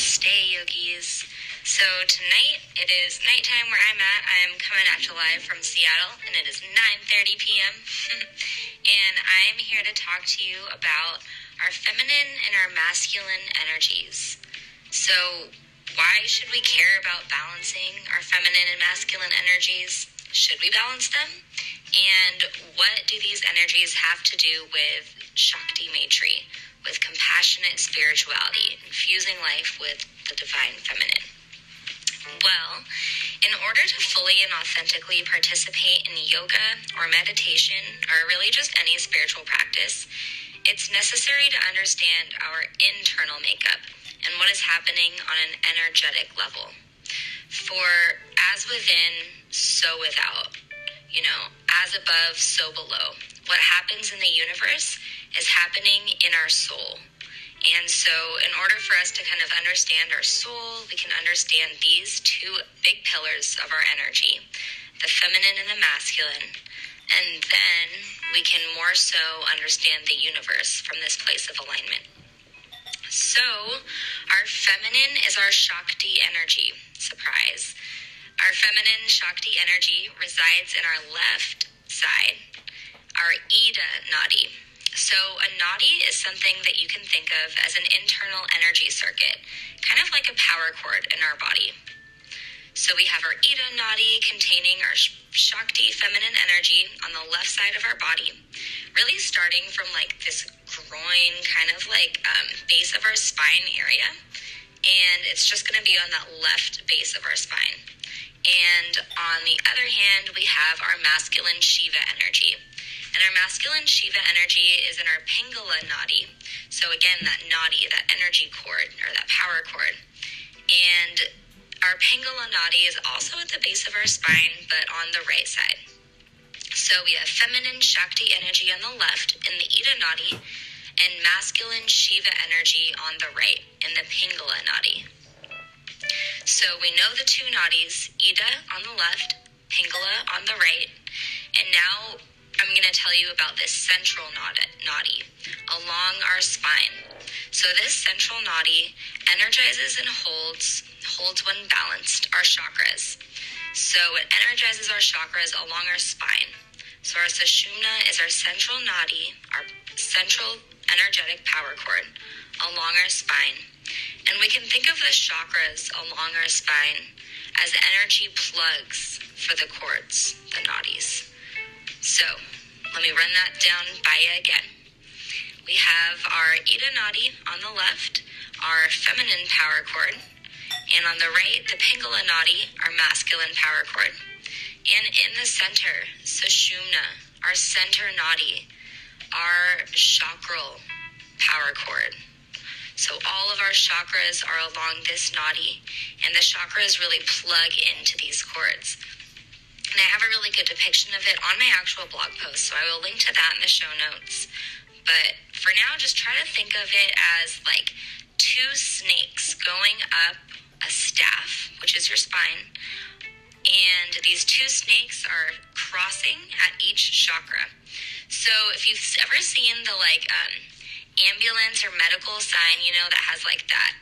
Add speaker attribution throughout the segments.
Speaker 1: Namaste, yogis. So tonight it is nighttime where I'm at. I'm coming at you live from Seattle, and it is 9:30 p.m. and I'm here to talk to you about our feminine and our masculine energies. So, why should we care about balancing our feminine and masculine energies? Should we balance them? And what do these energies have to do with Shakti Maitri, with compassionate spirituality, infusing life with the divine feminine? Well, in order to fully and authentically participate in yoga or meditation, or really just any spiritual practice, it's necessary to understand our internal makeup and what is happening on an energetic level. For as within, so without. You know, as above, so below. What happens in the universe is happening in our soul. And so, in order for us to kind of understand our soul, we can understand these two big pillars of our energy the feminine and the masculine. And then we can more so understand the universe from this place of alignment. So, our feminine is our Shakti energy. Surprise. Our feminine Shakti energy resides in our left side, our Ida Nadi. So, a nadi is something that you can think of as an internal energy circuit, kind of like a power cord in our body. So, we have our Ida Nadi containing our Shakti feminine energy on the left side of our body, really starting from like this groin kind of like um, base of our spine area. And it's just going to be on that left base of our spine. And on the other hand, we have our masculine Shiva energy. And our masculine Shiva energy is in our Pingala Nadi. So again, that Nadi, that energy cord or that power cord. And our Pingala Nadi is also at the base of our spine, but on the right side. So we have feminine Shakti energy on the left in the Ida Nadi and masculine Shiva energy on the right in the Pingala Nadi. So we know the two nadis, Ida on the left, Pingala on the right, and now I'm going to tell you about this central nadi along our spine. So this central nadi energizes and holds holds when balanced our chakras. So it energizes our chakras along our spine. So our sushumna is our central nadi, our central energetic power cord along our spine. And we can think of the chakras along our spine as energy plugs for the cords, the nadis. So let me run that down by you again. We have our Ida Nadi on the left, our feminine power cord, and on the right, the Pingala Nadi, our masculine power cord. And in the center, Sushumna, our center Nadi, our chakral power cord. So all of our chakras are along this nadi, and the chakras really plug into these cords. And I have a really good depiction of it on my actual blog post, so I will link to that in the show notes. But for now, just try to think of it as like two snakes going up a staff, which is your spine, and these two snakes are crossing at each chakra. So if you've ever seen the like um, ambulance or medical sign, you know, that has like that,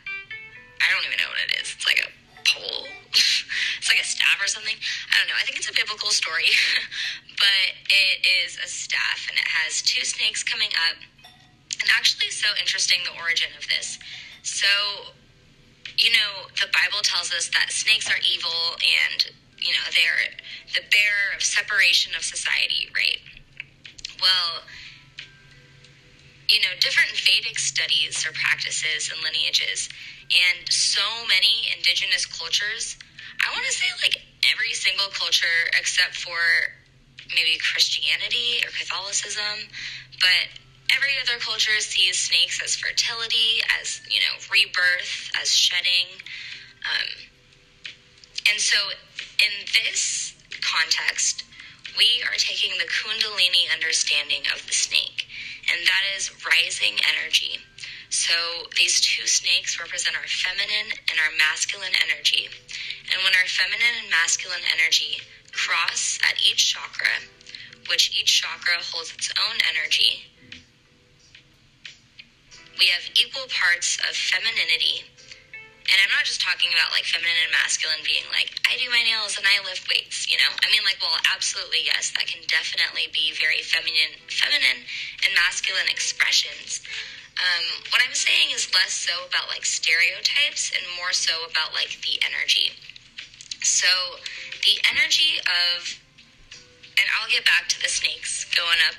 Speaker 1: I don't even know what it is. It's like a it's like a staff or something. I don't know. I think it's a biblical story, but it is a staff and it has two snakes coming up. And actually, so interesting the origin of this. So, you know, the Bible tells us that snakes are evil and, you know, they're the bearer of separation of society, right? Well, you know, different Vedic studies or practices and lineages, and so many indigenous cultures. I want to say like every single culture except for maybe Christianity or Catholicism, but every other culture sees snakes as fertility, as you know, rebirth, as shedding. Um, and so, in this context, we are taking the Kundalini understanding of the snake and that is rising energy. So these two snakes represent our feminine and our masculine energy. And when our feminine and masculine energy cross at each chakra, which each chakra holds its own energy, we have equal parts of femininity And I'm not just talking about like feminine and masculine being like, I do my nails and I lift weights, you know? I mean like, well, absolutely yes, that can definitely be very feminine feminine and masculine expressions. Um, what I'm saying is less so about like stereotypes and more so about like the energy. So the energy of and I'll get back to the snakes going up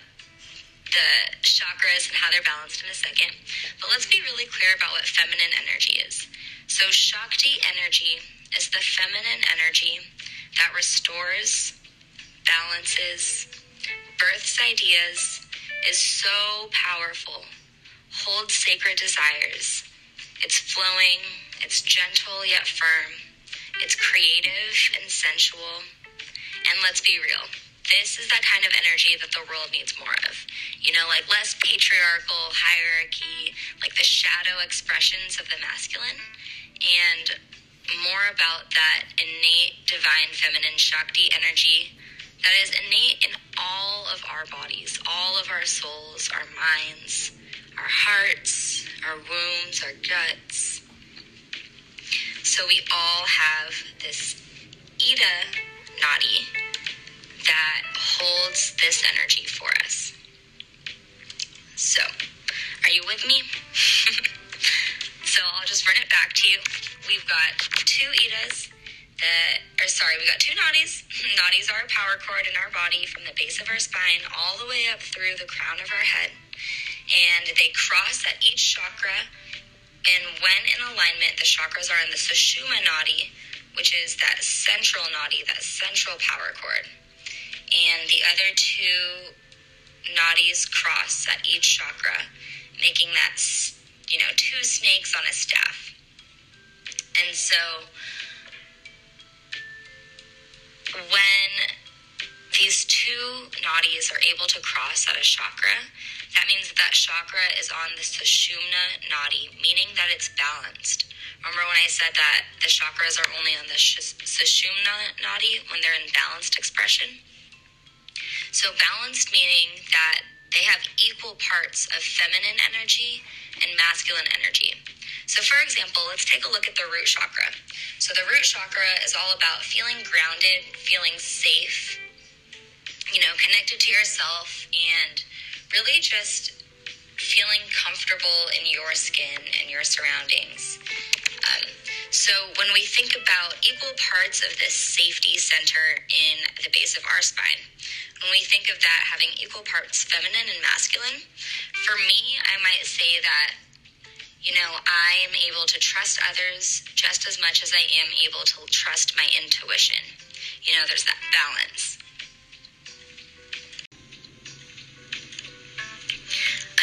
Speaker 1: the chakras and how they're balanced in a second. But let's be really clear about what feminine energy is. So, Shakti energy is the feminine energy that restores, balances, births ideas, is so powerful, holds sacred desires. It's flowing, it's gentle yet firm, it's creative and sensual. And let's be real this is that kind of energy that the world needs more of. You know, like less patriarchal hierarchy, like the shadow expressions of the masculine, and more about that innate divine feminine Shakti energy that is innate in all of our bodies, all of our souls, our minds, our hearts, our wombs, our guts. So we all have this Ida Nadi that holds this energy for us. So, are you with me? so, I'll just run it back to you. We've got two Idas that, or sorry, we got two nadis. nadis are a power cord in our body from the base of our spine all the way up through the crown of our head. And they cross at each chakra. And when in alignment, the chakras are in the Sushumna Nadi, which is that central nadi, that central power cord and the other two nadis cross at each chakra, making that, you know, two snakes on a staff. And so when these two nadis are able to cross at a chakra, that means that that chakra is on the Sushumna nadi, meaning that it's balanced. Remember when I said that the chakras are only on the Sushumna nadi when they're in balanced expression? So, balanced meaning that they have equal parts of feminine energy and masculine energy. So, for example, let's take a look at the root chakra. So, the root chakra is all about feeling grounded, feeling safe, you know, connected to yourself, and really just feeling comfortable in your skin and your surroundings. Um, so, when we think about equal parts of this safety center in the base of our spine, when we think of that having equal parts feminine and masculine, for me, I might say that, you know, I am able to trust others just as much as I am able to trust my intuition. You know, there's that balance.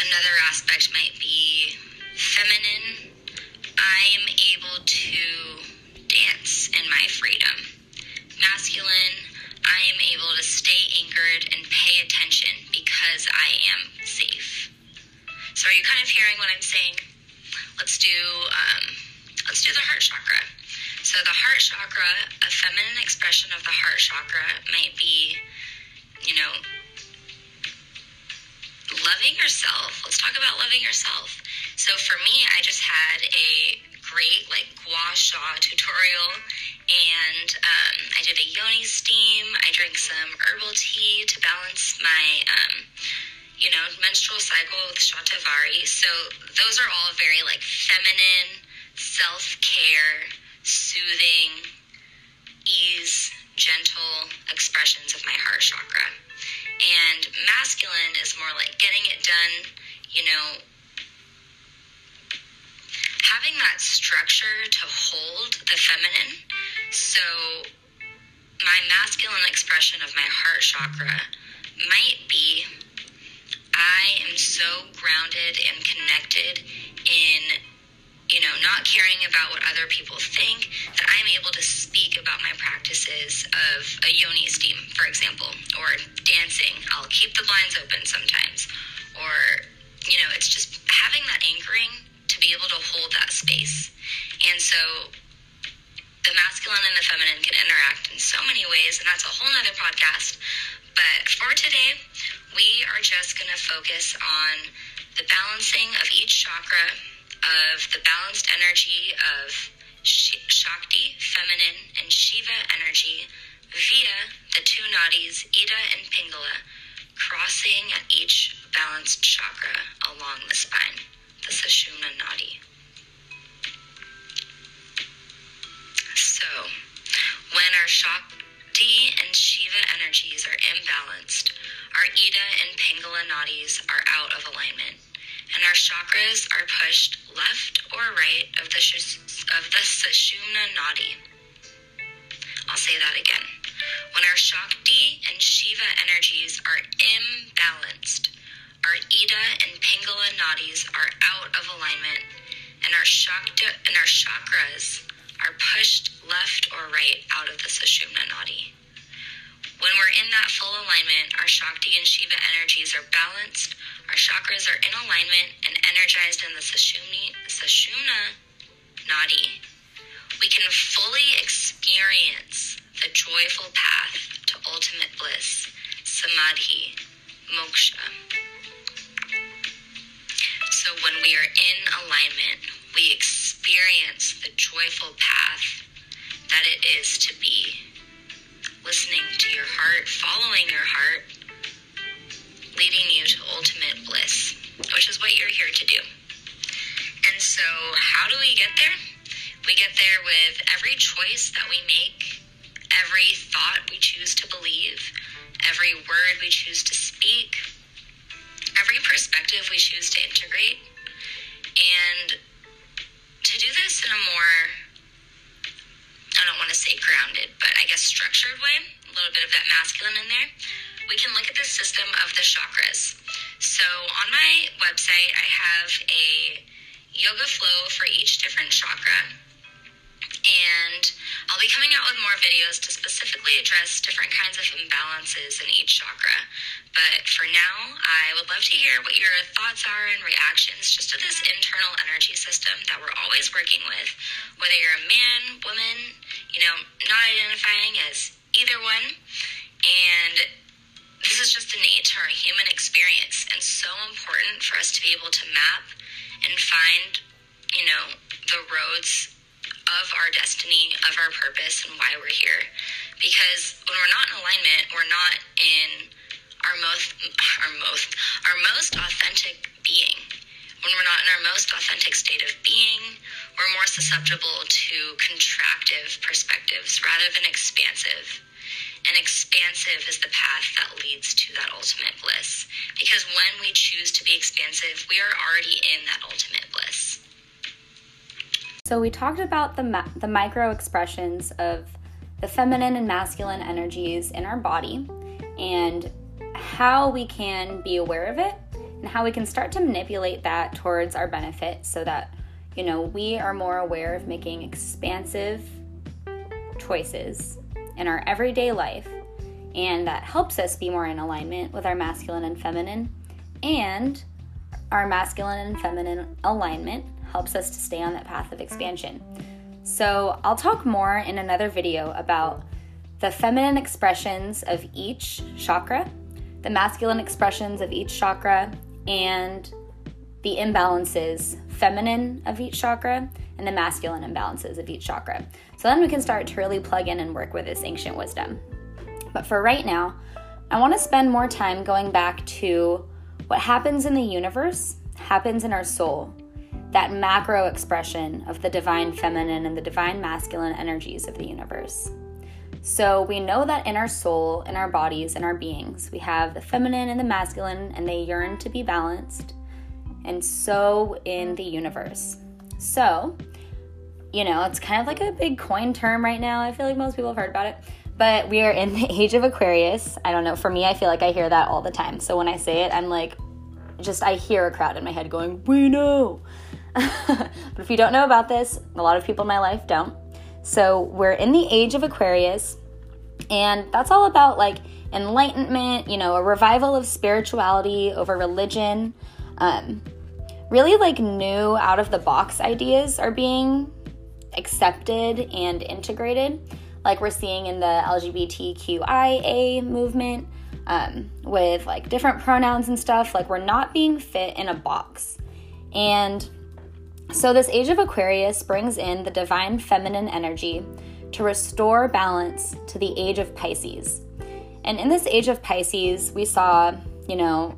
Speaker 1: Another aspect might be feminine. I am able to dance in my freedom. Masculine, I am able to stay anchored and pay attention because I am safe. So, are you kind of hearing what I'm saying? Let's do um, let's do the heart chakra. So, the heart chakra, a feminine expression of the heart chakra, might be, you know, loving yourself. Let's talk about loving yourself. So, for me, I just had a great like gua sha tutorial and um, I did a yoni steam. I drank some herbal tea to balance my, um, you know, menstrual cycle with Shatavari. So those are all very like feminine, self care, soothing, ease, gentle expressions of my heart chakra. And masculine is more like getting it done, you know, having that structure to hold the feminine. So, my masculine expression of my heart chakra might be I am so grounded and connected in, you know, not caring about what other people think that I'm able to speak about my practices of a yoni steam, for example, or dancing. I'll keep the blinds open sometimes. Or, you know, it's just having that anchoring to be able to hold that space. And so the masculine and the feminine can interact in so many ways, and that's a whole nother podcast. But for today, we are just going to focus on the balancing of each chakra, of the balanced energy of Shakti, feminine, and Shiva energy via the two nadis, Ida and Pingala, crossing at each balanced chakra along the spine, the Sushumna Nadi. So, when our Shakti and Shiva energies are imbalanced, our Ida and Pingala nadis are out of alignment, and our chakras are pushed left or right of the, of the Sushumna Nadi. I'll say that again. When our Shakti and Shiva energies are imbalanced, our Ida and Pingala nadis are out of alignment, and our Shakti and our chakras are pushed left or right out of the Sushumna Nadi. When we're in that full alignment, our Shakti and Shiva energies are balanced, our chakras are in alignment and energized in the Sushumni, Sushumna Nadi. We can fully experience the joyful path to ultimate bliss, samadhi, moksha. So when we are in alignment, we experience the joyful path that it is to be listening to your heart, following your heart, leading you to ultimate bliss, which is what you're here to do. And so, how do we get there? We get there with every choice that we make, every thought we choose to believe, every word we choose to speak, every perspective we choose to integrate. And to do this in a more I don't want to say grounded, but I guess structured way, a little bit of that masculine in there, we can look at the system of the chakras. So on my website, I have a yoga flow for each different chakra. And I'll be coming out with more videos to specifically address different kinds of imbalances in each chakra. But for now, I would love to hear what your thoughts are and reactions just to this internal energy system that we're always working with. Whether you're a man, woman, you know, not identifying as either one. And this is just innate to our human experience and so important for us to be able to map and find, you know, the roads of our destiny, of our purpose, and why we're here. Because when we're not in alignment, we're not in our most, our most, our most authentic being. When we're not in our most authentic state of being, we're more susceptible to contractive perspectives rather than expansive. And expansive is the path that leads to that ultimate bliss. Because when we choose to be expansive, we are already in that ultimate bliss.
Speaker 2: So, we talked about the, ma- the micro expressions of the feminine and masculine energies in our body and how we can be aware of it and how we can start to manipulate that towards our benefit so that you know, we are more aware of making expansive choices in our everyday life, and that helps us be more in alignment with our masculine and feminine. And our masculine and feminine alignment helps us to stay on that path of expansion. So, I'll talk more in another video about the feminine expressions of each chakra, the masculine expressions of each chakra, and the imbalances feminine of each chakra and the masculine imbalances of each chakra. So then we can start to really plug in and work with this ancient wisdom. But for right now, I want to spend more time going back to what happens in the universe, happens in our soul, that macro expression of the divine feminine and the divine masculine energies of the universe. So we know that in our soul, in our bodies, in our beings, we have the feminine and the masculine, and they yearn to be balanced and so in the universe. So, you know, it's kind of like a big coin term right now. I feel like most people have heard about it. But we are in the age of Aquarius. I don't know. For me, I feel like I hear that all the time. So when I say it, I'm like, just I hear a crowd in my head going, We know. but if you don't know about this, a lot of people in my life don't. So we're in the age of Aquarius, and that's all about like enlightenment, you know, a revival of spirituality over religion. Um, really like new out of the box ideas are being accepted and integrated, like we're seeing in the LGBTQIA movement um, with like different pronouns and stuff. Like we're not being fit in a box. And So, this age of Aquarius brings in the divine feminine energy to restore balance to the age of Pisces. And in this age of Pisces, we saw, you know,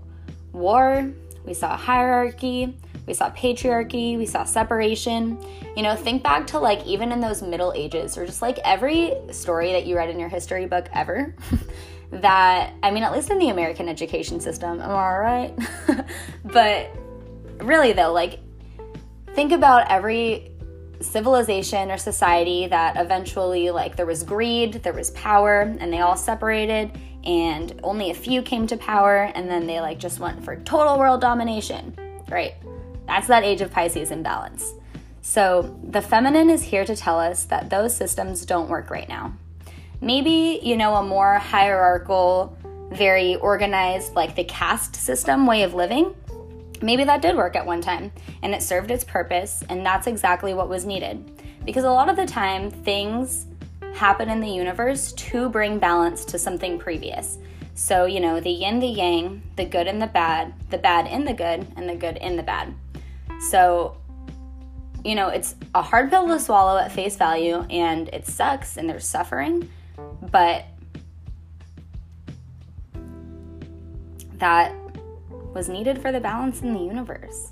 Speaker 2: war, we saw hierarchy, we saw patriarchy, we saw separation. You know, think back to like even in those Middle Ages, or just like every story that you read in your history book ever. that, I mean, at least in the American education system, am I right? but really, though, like, think about every civilization or society that eventually like there was greed there was power and they all separated and only a few came to power and then they like just went for total world domination. Right that's that age of pisces imbalance. So the feminine is here to tell us that those systems don't work right now. Maybe you know a more hierarchical very organized like the caste system way of living Maybe that did work at one time and it served its purpose, and that's exactly what was needed. Because a lot of the time, things happen in the universe to bring balance to something previous. So, you know, the yin, the yang, the good and the bad, the bad in the good, and the good in the bad. So, you know, it's a hard pill to swallow at face value, and it sucks and there's suffering, but that was needed for the balance in the universe.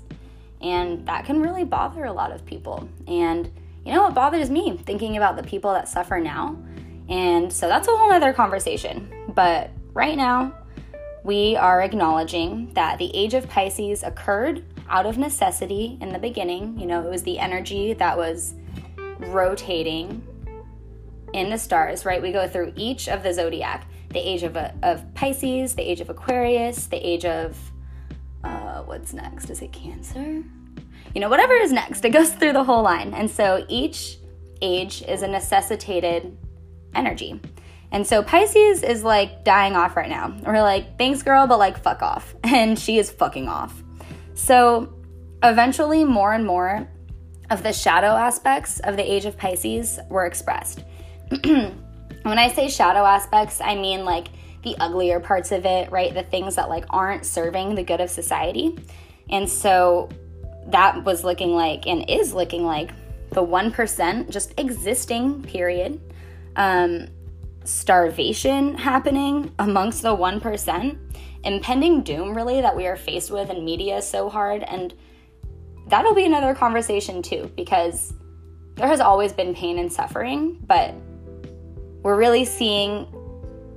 Speaker 2: And that can really bother a lot of people. And you know what bothers me? Thinking about the people that suffer now. And so that's a whole other conversation. But right now, we are acknowledging that the age of Pisces occurred out of necessity in the beginning. You know, it was the energy that was rotating in the stars, right? We go through each of the zodiac the age of, of Pisces, the age of Aquarius, the age of uh, what's next? Is it Cancer? You know, whatever is next, it goes through the whole line. And so each age is a necessitated energy. And so Pisces is like dying off right now. We're like, thanks, girl, but like, fuck off. And she is fucking off. So eventually, more and more of the shadow aspects of the age of Pisces were expressed. when I say shadow aspects, I mean like the uglier parts of it, right? The things that like aren't serving the good of society. And so that was looking like and is looking like the 1% just existing, period. Um, starvation happening amongst the 1%, impending doom, really, that we are faced with in media so hard. And that'll be another conversation, too, because there has always been pain and suffering, but we're really seeing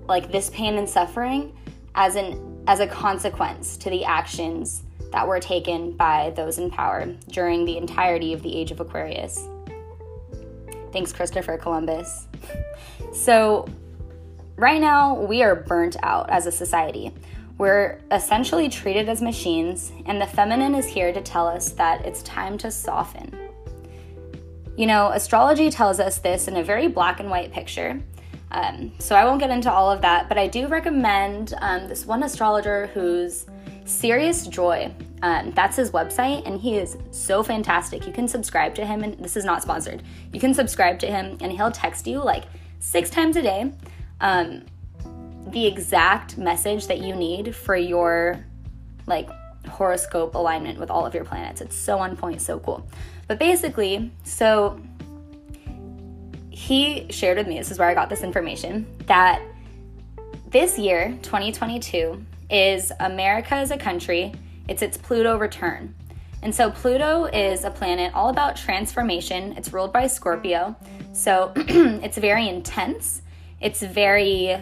Speaker 2: like this pain and suffering as an as a consequence to the actions that were taken by those in power during the entirety of the age of Aquarius. Thanks, Christopher Columbus. so, right now, we are burnt out as a society. We're essentially treated as machines, and the feminine is here to tell us that it's time to soften. You know, astrology tells us this in a very black and white picture, um, so I won't get into all of that, but I do recommend um, this one astrologer who's Serious Joy. Um, that's his website, and he is so fantastic. You can subscribe to him, and this is not sponsored. You can subscribe to him, and he'll text you like six times a day um, the exact message that you need for your like horoscope alignment with all of your planets. It's so on point, so cool. But basically, so he shared with me, this is where I got this information, that this year, 2022, is America as a country, it's its Pluto return. And so Pluto is a planet all about transformation. It's ruled by Scorpio. So it's very intense, it's very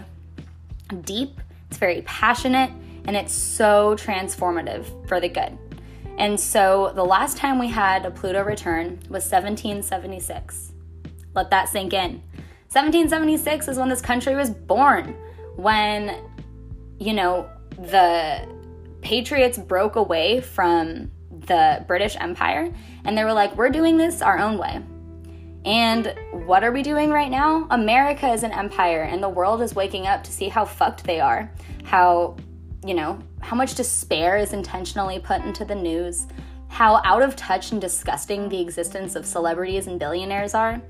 Speaker 2: deep, it's very passionate, and it's so transformative for the good. And so the last time we had a Pluto return was 1776. Let that sink in. 1776 is when this country was born, when, you know, the Patriots broke away from the British Empire and they were like, we're doing this our own way. And what are we doing right now? America is an empire and the world is waking up to see how fucked they are, how, you know, how much despair is intentionally put into the news, how out of touch and disgusting the existence of celebrities and billionaires are.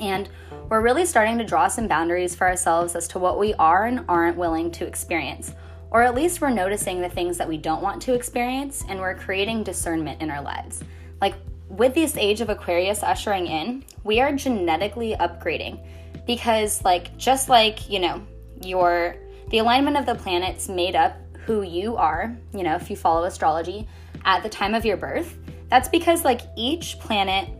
Speaker 2: And we're really starting to draw some boundaries for ourselves as to what we are and aren't willing to experience. Or at least we're noticing the things that we don't want to experience and we're creating discernment in our lives. Like, with this age of Aquarius ushering in, we are genetically upgrading because, like, just like, you know, your the alignment of the planets made up who you are, you know, if you follow astrology at the time of your birth, that's because, like, each planet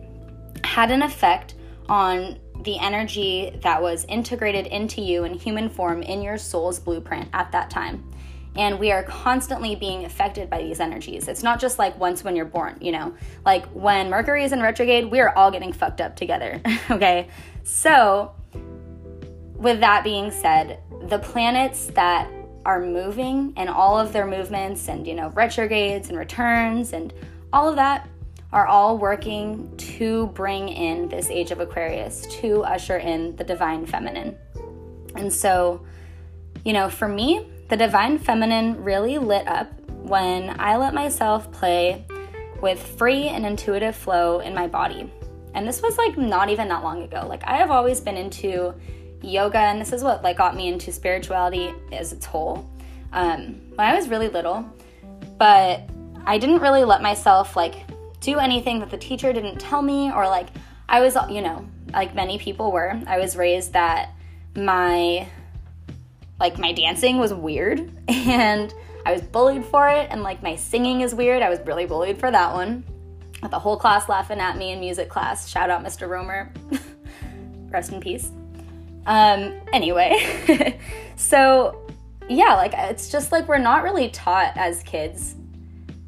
Speaker 2: had an effect on the energy that was integrated into you in human form in your soul's blueprint at that time. And we are constantly being affected by these energies. It's not just like once when you're born, you know? Like when Mercury is in retrograde, we are all getting fucked up together, okay? So, with that being said, the planets that are moving and all of their movements and, you know, retrogrades and returns and all of that are all working to bring in this age of Aquarius, to usher in the divine feminine. And so, you know, for me, the divine feminine really lit up when I let myself play with free and intuitive flow in my body. And this was like not even that long ago. Like I have always been into yoga, and this is what like got me into spirituality as its whole. Um, when I was really little, but I didn't really let myself like do anything that the teacher didn't tell me, or like I was, you know, like many people were. I was raised that my like my dancing was weird and I was bullied for it and like my singing is weird. I was really bullied for that one. With the whole class laughing at me in music class. Shout out Mr. Romer. Rest in peace. Um anyway, so yeah, like it's just like we're not really taught as kids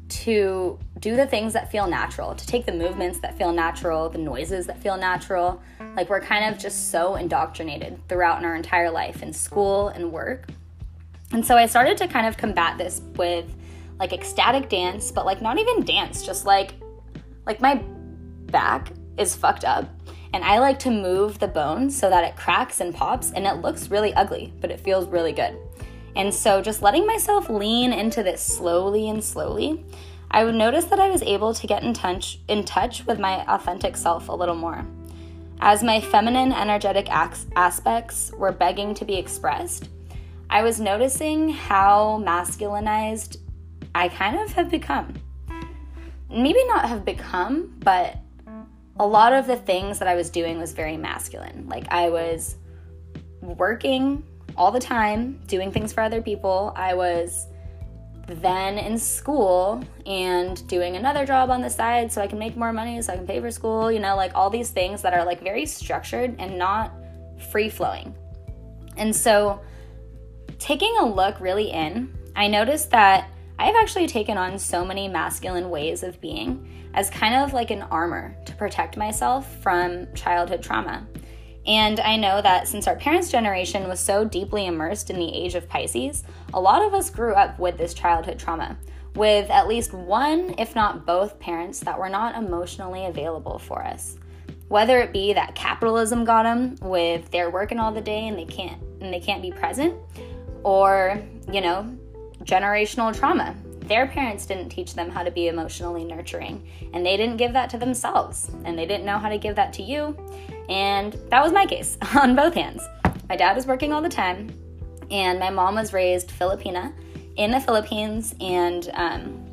Speaker 2: to do the things that feel natural, to take the movements that feel natural, the noises that feel natural. Like we're kind of just so indoctrinated throughout in our entire life in school and work. And so I started to kind of combat this with like ecstatic dance, but like not even dance, just like like my back is fucked up and I like to move the bone so that it cracks and pops and it looks really ugly, but it feels really good. And so just letting myself lean into this slowly and slowly I would notice that I was able to get in touch in touch with my authentic self a little more. As my feminine energetic aspects were begging to be expressed, I was noticing how masculinized I kind of have become. Maybe not have become, but a lot of the things that I was doing was very masculine. Like I was working all the time, doing things for other people. I was then in school and doing another job on the side so I can make more money so I can pay for school, you know, like all these things that are like very structured and not free flowing. And so taking a look really in, I noticed that I've actually taken on so many masculine ways of being as kind of like an armor to protect myself from childhood trauma. And I know that since our parents' generation was so deeply immersed in the age of Pisces, a lot of us grew up with this childhood trauma, with at least one, if not both, parents that were not emotionally available for us. Whether it be that capitalism got them with they're working all the day and they can't and they can't be present, or you know, generational trauma. Their parents didn't teach them how to be emotionally nurturing, and they didn't give that to themselves, and they didn't know how to give that to you and that was my case on both hands. My dad was working all the time, and my mom was raised Filipina in the Philippines and um,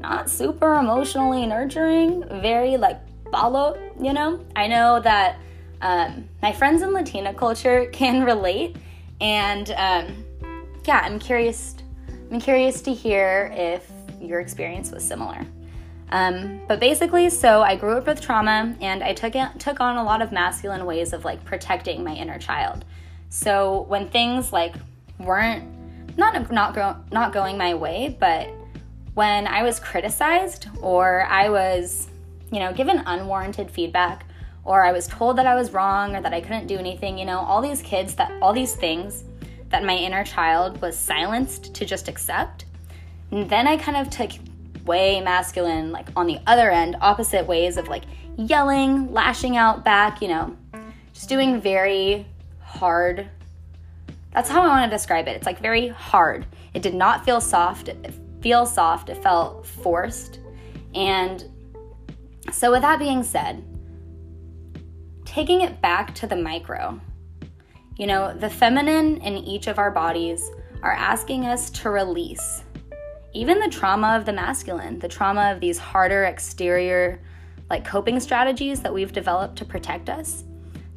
Speaker 2: not super emotionally nurturing, very like balot, you know? I know that um, my friends in Latina culture can relate, and um, yeah, I'm curious. I'm curious to hear if your experience was similar. Um, but basically, so I grew up with trauma and I took it, took on a lot of masculine ways of like protecting my inner child. So when things like weren't not not go, not going my way, but when I was criticized or I was, you know, given unwarranted feedback or I was told that I was wrong or that I couldn't do anything, you know, all these kids that all these things that my inner child was silenced to just accept. And then I kind of took way masculine, like on the other end, opposite ways of like yelling, lashing out back, you know, just doing very hard. That's how I want to describe it. It's like very hard. It did not feel soft. It feel soft. It felt forced. And so with that being said, taking it back to the micro, you know, the feminine in each of our bodies are asking us to release even the trauma of the masculine, the trauma of these harder exterior, like coping strategies that we've developed to protect us,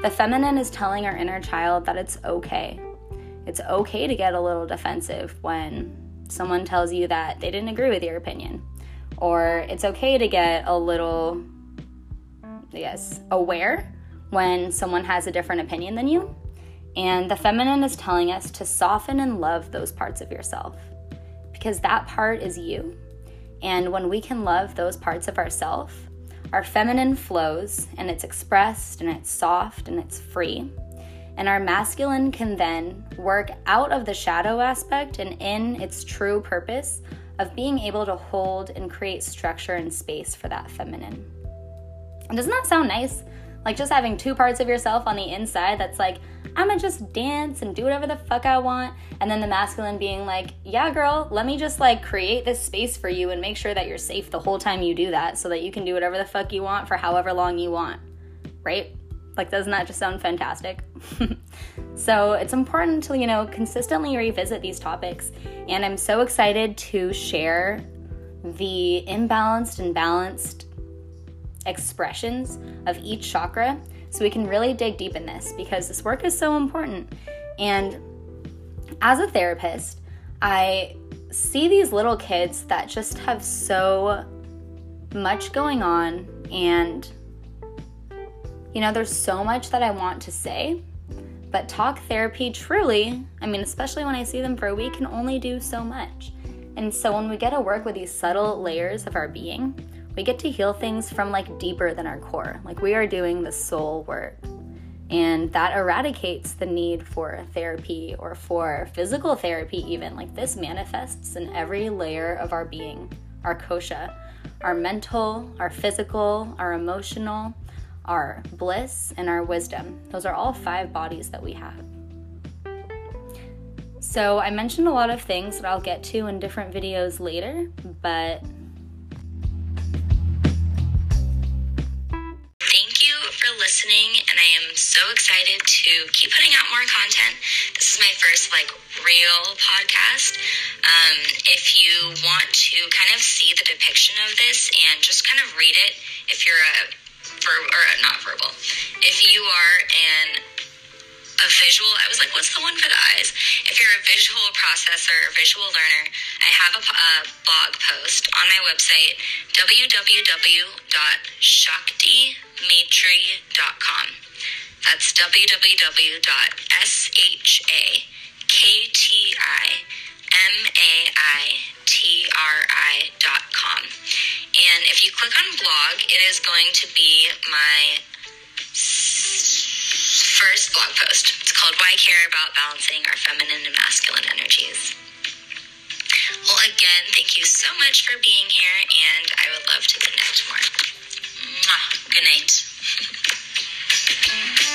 Speaker 2: the feminine is telling our inner child that it's okay. It's okay to get a little defensive when someone tells you that they didn't agree with your opinion. Or it's okay to get a little, yes, aware when someone has a different opinion than you. And the feminine is telling us to soften and love those parts of yourself because that part is you. And when we can love those parts of ourselves, our feminine flows and it's expressed and it's soft and it's free. And our masculine can then work out of the shadow aspect and in its true purpose of being able to hold and create structure and space for that feminine. And doesn't that sound nice? Like just having two parts of yourself on the inside that's like, I'm gonna just dance and do whatever the fuck I want. And then the masculine being like, yeah, girl, let me just like create this space for you and make sure that you're safe the whole time you do that so that you can do whatever the fuck you want for however long you want. Right? Like, doesn't that just sound fantastic? so, it's important to, you know, consistently revisit these topics. And I'm so excited to share the imbalanced and balanced expressions of each chakra so we can really dig deep in this because this work is so important. And as a therapist, I see these little kids that just have so much going on and you know there's so much that I want to say but talk therapy truly I mean especially when I see them for a week can only do so much and so when we get to work with these subtle layers of our being we get to heal things from like deeper than our core. Like we are doing the soul work. And that eradicates the need for therapy or for physical therapy, even. Like this manifests in every layer of our being our kosha, our mental, our physical, our emotional, our bliss, and our wisdom. Those are all five bodies that we have. So, I mentioned a lot of things that I'll get to in different videos later, but
Speaker 1: listening, and I am so excited to keep putting out more content. This is my first like real podcast. Um, if you want to kind of see the depiction of this and just kind of read it, if you're a ver- or not verbal, if you are an a visual. I was like, what's the one for the eyes? If you're a visual processor or visual learner, I have a, a blog post on my website, www.shaktimaitri.com. That's www.shaktimaitri.com. And if you click on blog, it is going to be my first blog post. It's called Why Care About Balancing Our Feminine and Masculine Energies. Well, again, thank you so much for being here, and I would love to connect more. Mwah. Good night.